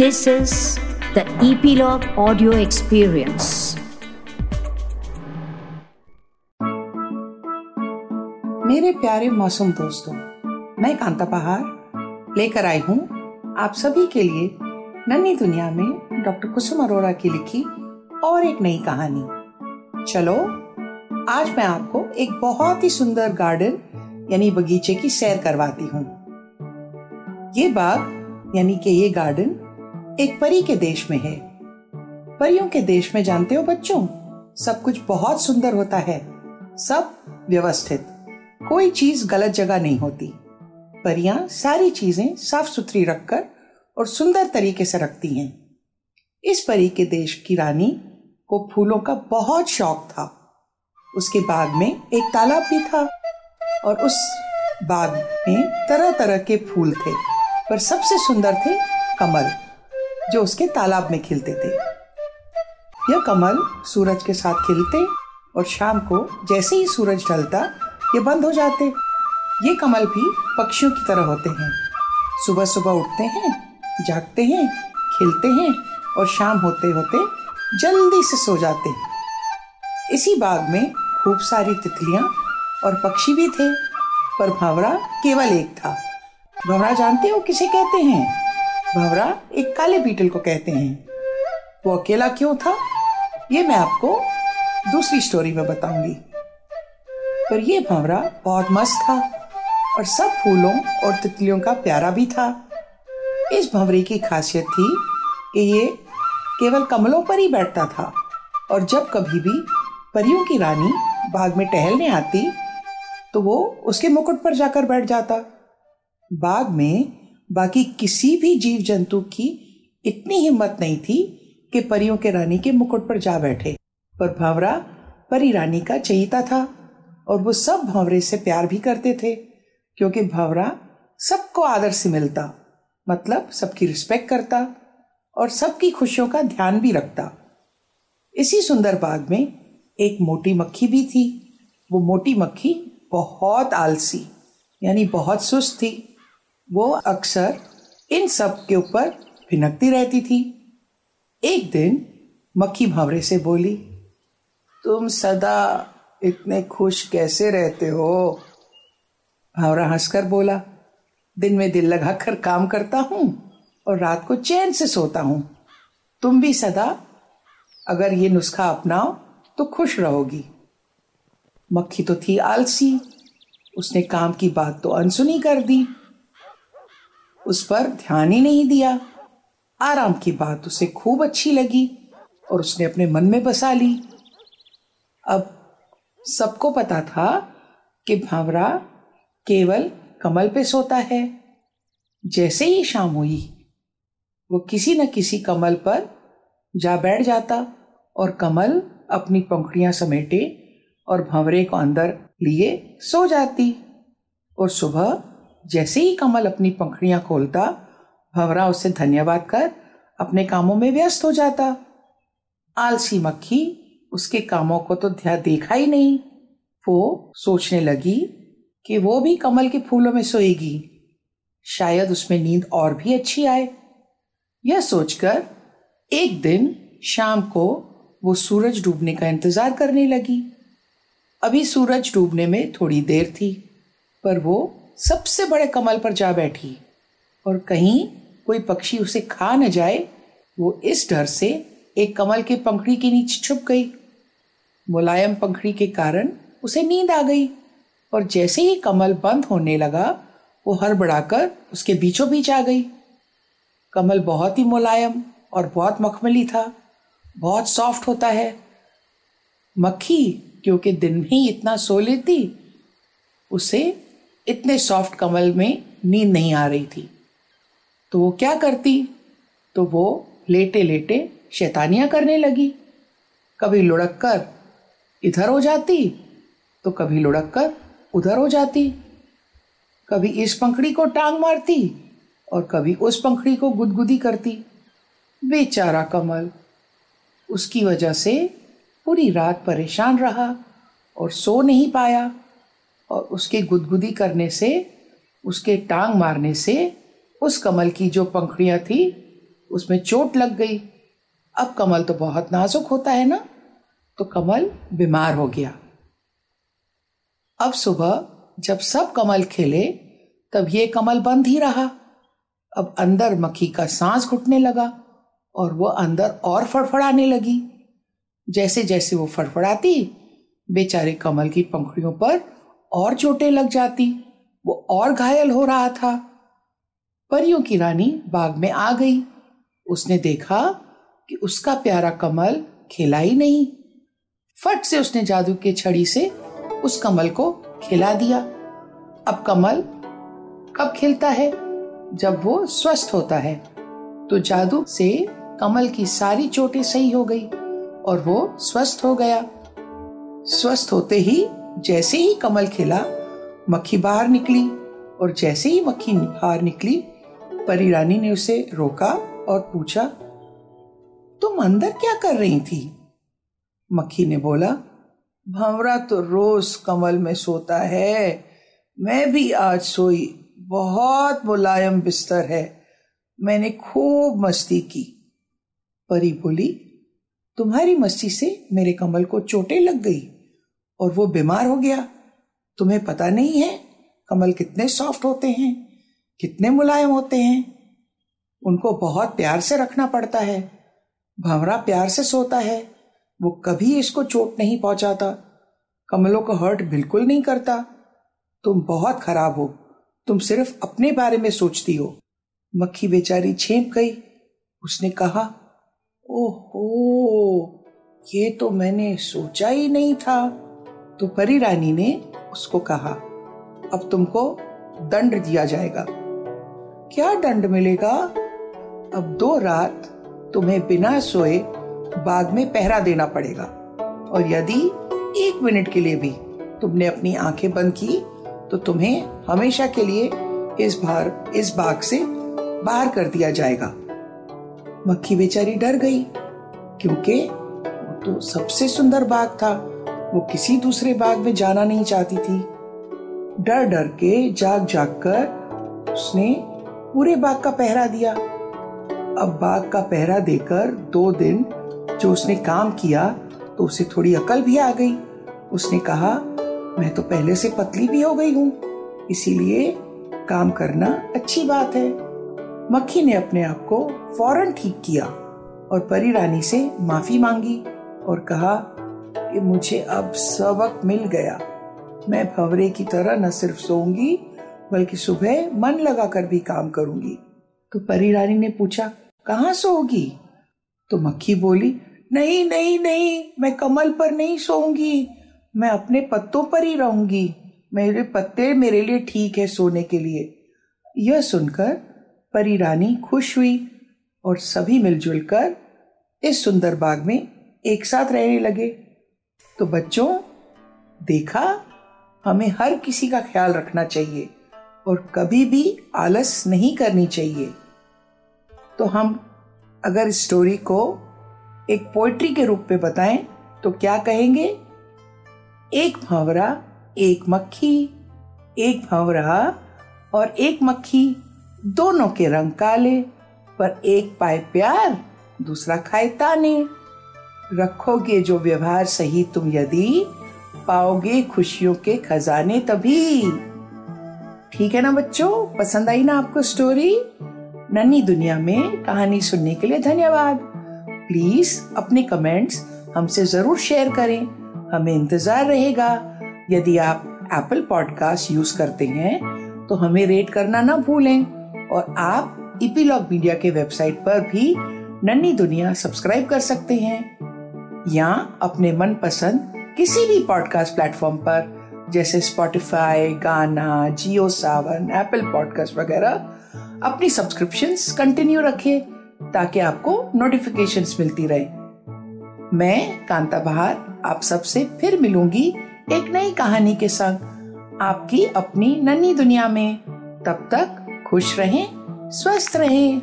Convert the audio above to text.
This is the Epilogue Audio Experience. मेरे प्यारे मौसम दोस्तों, मैं कांता पहाड़ लेकर आई हूँ आप सभी के लिए नन्ही दुनिया में डॉक्टर कुसुम अरोड़ा की लिखी और एक नई कहानी चलो, आज मैं आपको एक बहुत ही सुंदर गार्डन यानी बगीचे की सैर करवाती हूँ ये बाग यानी कि ये गार्डन एक परी के देश में है। परियों के देश में जानते हो बच्चों? सब कुछ बहुत सुंदर होता है। सब व्यवस्थित। कोई चीज़ गलत जगह नहीं होती। परियाँ सारी चीज़ें साफ़ सुथरी रखकर और सुंदर तरीके से रखती हैं। इस परी के देश की रानी को फूलों का बहुत शौक था। उसके बाग में एक तालाब भी था और उस बाग में तरह तरह के फूल थे, पर सबसे सुंदर थे कमल। जो उसके तालाब में खिलते थे। यह कमल सूरज के साथ खिलते और शाम को जैसे ही सूरज ढलता, ये बंद हो जाते। ये कमल भी पक्षियों की तरह होते हैं। सुबह सुबह उठते हैं, जागते हैं, खिलते हैं और शाम होते होते जल्दी से सो जाते इसी बाग में खूब सारी तितलियाँ और पक्षी भी थे, पर भंवरा केवल एक था। भंवरा जानते हो किसे कहते हैं? भंवरा, एक काले बीटल को कहते हैं। वो अकेला क्यों था? ये मैं आपको दूसरी स्टोरी में बताऊँगी। पर ये भंवरा बहुत मस्त था और सब फूलों और तितलियों का प्यारा भी था। इस भंवरे की खासियत थी कि ये केवल कमलों पर ही बैठता था और जब कभी भी परियों की रानी बाग में टहलने आती तो वो उसके मुकुट पर जाकर बैठ जाता। बाग में बाकी किसी भी जीव जंतु की इतनी हिम्मत नहीं थी कि परियों के रानी के मुकुट पर जा बैठे। पर भंवरा परी रानी का चहीता था और वो सब भंवरे से प्यार भी करते थे, क्योंकि भंवरा सबको आदर से मिलता मतलब सबकी रिस्पेक्ट करता और सबकी खुशियों का ध्यान भी रखता। इसी सुंदर बाग में एक मोटी मक्खी भी थी। वो मोटी मक्खी बहुत आलसी, यानी बहुत सुस्त थी। वो अक्सर इन सब के ऊपर भिनकती रहती थी। एक दिन मक्खी भावरे से बोली, तुम सदा इतने खुश कैसे रहते हो? भावरा हंसकर बोला, दिन में दिल लगाकर काम करता हूँ और रात को चैन से सोता हूँ। तुम भी सदा अगर ये नुस्खा अपनाओ तो खुश रहोगी। मक्खी तो थी आलसी, उसने काम की बात तो अनसुनी कर दी। उस पर ध्यान ही नहीं दिया। आराम की बात उसे खूब अच्छी लगी और उसने अपने मन में बसा ली। अब सबको पता था कि भावरा केवल कमल पे सोता है। जैसे ही शाम हुई, वो किसी न किसी कमल पर जा बैठ जाता और कमल अपनी पंखड़ियाँ समेटे और भंवरे को अंदर लिए सो जाती और सुबह जैसे ही कमल अपनी पंखड़ियाँ खोलता, भंवरा उसे धन्यवाद कर, अपने कामों में व्यस्त हो जाता। आलसी मक्खी उसके कामों को तो ध्यान देखा ही नहीं। वो सोचने लगी कि वो भी कमल के फूलों में सोएगी। शायद उसमें नींद और भी अच्छी आए। यह सोचकर एक दिन शाम को वो सूरज डूबने का इंतज़ार करने लगी। अभी सूरज डूबने में थोड़ी देर थी, पर वो सबसे बड़े कमल पर जा बैठी। और कहीं कोई पक्षी उसे खा न जाए, वो इस डर से एक कमल के पंखड़ी के नीचे छुप गई। मुलायम पंखड़ी के कारण उसे नींद आ गई और जैसे ही कमल बंद होने लगा, वो हड़बड़ाकर उसके बीचों बीच आ गई। कमल बहुत ही मुलायम और बहुत मखमली था, बहुत सॉफ्ट होता है। मक्खी, क्योंकि दिन में ही इतना सो लेती, उसे इतने सॉफ्ट कमल में नींद नहीं आ रही थी। तो वो क्या करती? तो वो लेटे लेटे शैतानियाँ करने लगी। कभी लुढ़क कर इधर हो जाती तो कभी लुढ़क कर उधर हो जाती। कभी इस पंखड़ी को टांग मारती और कभी उस पंखड़ी को गुदगुदी करती। बेचारा कमल उसकी वजह से पूरी रात परेशान रहा और सो नहीं पाया। और उसके गुदगुदी करने से, उसके टांग मारने से, उस कमल की जो पंखड़ियाँ थी, उसमें चोट लग गई। अब कमल तो बहुत नाजुक होता है ना? तो कमल बीमार हो गया। अब सुबह जब सब कमल खेले, तब ये कमल बंद ही रहा। अब अंदर मक्खी का सांस घुटने लगा और वो अंदर और फड़फड़ाने लगी। जैसे जैसे वो फड़फड़ाती, बेचारे कमल की पंखड़ियों पर और चोटें लग जाती। वो और घायल हो रहा था। परियों की रानी बाग में आ गई। उसने देखा कि उसका प्यारा कमल खिला ही नहीं। फट से उसने जादू की छड़ी से उस कमल को खिला दिया। अब कमल कब खिलता है? जब वो स्वस्थ होता है तो जादू से कमल की सारी चोटें सही हो गई और वो स्वस्थ हो गया। स्वस्थ होते ही जैसे ही कमल खिला, मक्खी बाहर निकली और जैसे ही मक्खी बाहर निकली, परी रानी ने उसे रोका और पूछा, तुम अंदर क्या कर रही थी? मक्खी ने बोला, भंवरा तो रोज कमल में सोता है। मैं भी आज सोई बहुत मुलायम बिस्तर है। मैंने खूब मस्ती की। परी बोली, तुम्हारी मस्ती से मेरे कमल को चोटें लग गई। और वो बीमार हो गया। तुम्हें पता नहीं है कमल कितने सॉफ्ट होते हैं, कितने मुलायम होते हैं। उनको बहुत प्यार से रखना पड़ता है। भंवरा प्यार से सोता है। वो कभी इसको चोट नहीं पहुंचाता। कमलों को हर्ट बिल्कुल नहीं करता। तुम बहुत खराब हो। तुम सिर्फ़ अपने बारे में सोचती हो। मक्खी बेचारी छेप गई। उसने कहा, ओहो, ये तो मैंने सोचा ही नहीं था। तो परी रानी ने उसको कहा, अब तुमको दंड दिया जाएगा। क्या दंड मिलेगा? अब दो रात तुम्हें बिना सोए बाग में पहरा देना पड़ेगा। और यदि एक मिनट के लिए भी तुमने अपनी आँखें बंद की तो तुम्हें हमेशा के लिए इस बार इस बाग से बाहर कर दिया जाएगा। मक्खी बेचारी डर गई, क्योंकि वो तो सबसे सुंदर बाग था। वो किसी दूसरे बाग में जाना नहीं चाहती थी। डर डर के जाग जाग कर उसने पूरे बाग का पहरा दिया। अब बाग का पहरा देकर दो दिन जो उसने काम किया तो उसे थोड़ी अकल भी आ गई। उसने कहा, मैं तो पहले से पतली भी हो गई हूँ, इसीलिए काम करना अच्छी बात है। मक्खी ने अपने आप को फ़ौरन ठीक किया और परी रानी से माफ़ी मांगी और कहा कि मुझे अब सबक मिल गया। मैं भवरे की तरह न सिर्फ़ सोऊँगी, बल्कि सुबह मन लगाकर भी काम करूँगी। तो परी रानी ने पूछा, कहाँ सोगी तो मक्खी बोली, नहीं नहीं नहीं, मैं कमल पर नहीं सोऊँगी। मैं अपने पत्तों पर ही रहूँगी। मेरे पत्ते मेरे लिए ठीक है सोने के लिए। यह सुनकर परी रानी खुश हुई और सभी मिलजुल कर इस सुंदर बाग में एक साथ रहने लगे। तो बच्चों, देखा? हमें हर किसी का ख्याल रखना चाहिए और कभी भी आलस नहीं करनी चाहिए। तो हम अगर स्टोरी को एक पोइट्री के रूप में बताएँ तो क्या कहेंगे? एक भंवरा, एक मक्खी, एक भंवरा और एक मक्खी, दोनों के रंग काले, पर एक पाए प्यार, दूसरा खाए ताने। रखोगे जो व्यवहार सही तुम यदि पाओगे खुशियों के खजाने तभी। ठीक है ना बच्चों? पसंद आई ना आपको स्टोरी नन्ही दुनिया में कहानी सुनने के लिए धन्यवाद। प्लीज़ अपने कमेंट्स हमसे ज़रूर शेयर करें। हमें इंतज़ार रहेगा। यदि आप एप्पल पॉडकास्ट यूज़ करते हैं तो हमें रेट करना ना भूलें। और आप इपीलॉग मीडिया के वेबसाइट पर भी नन्ही दुनिया सब्सक्राइब कर सकते हैं। या अपने मन पसंद किसी भी पॉडकास्ट प्लेटफॉर्म पर, जैसे स्पॉटिफाई गाना जियो सावन एप्पल पॉडकास्ट वगैरह, अपनी सब्सक्रिप्शन कंटिन्यू रखें ताकि आपको नोटिफिकेशन मिलती रहे। मैं कांता बहार, आप सबसे फिर मिलूँगी एक नई कहानी के संग। आपकी अपनी नन्ही दुनिया में। तब तक खुश रहें, स्वस्थ रहें।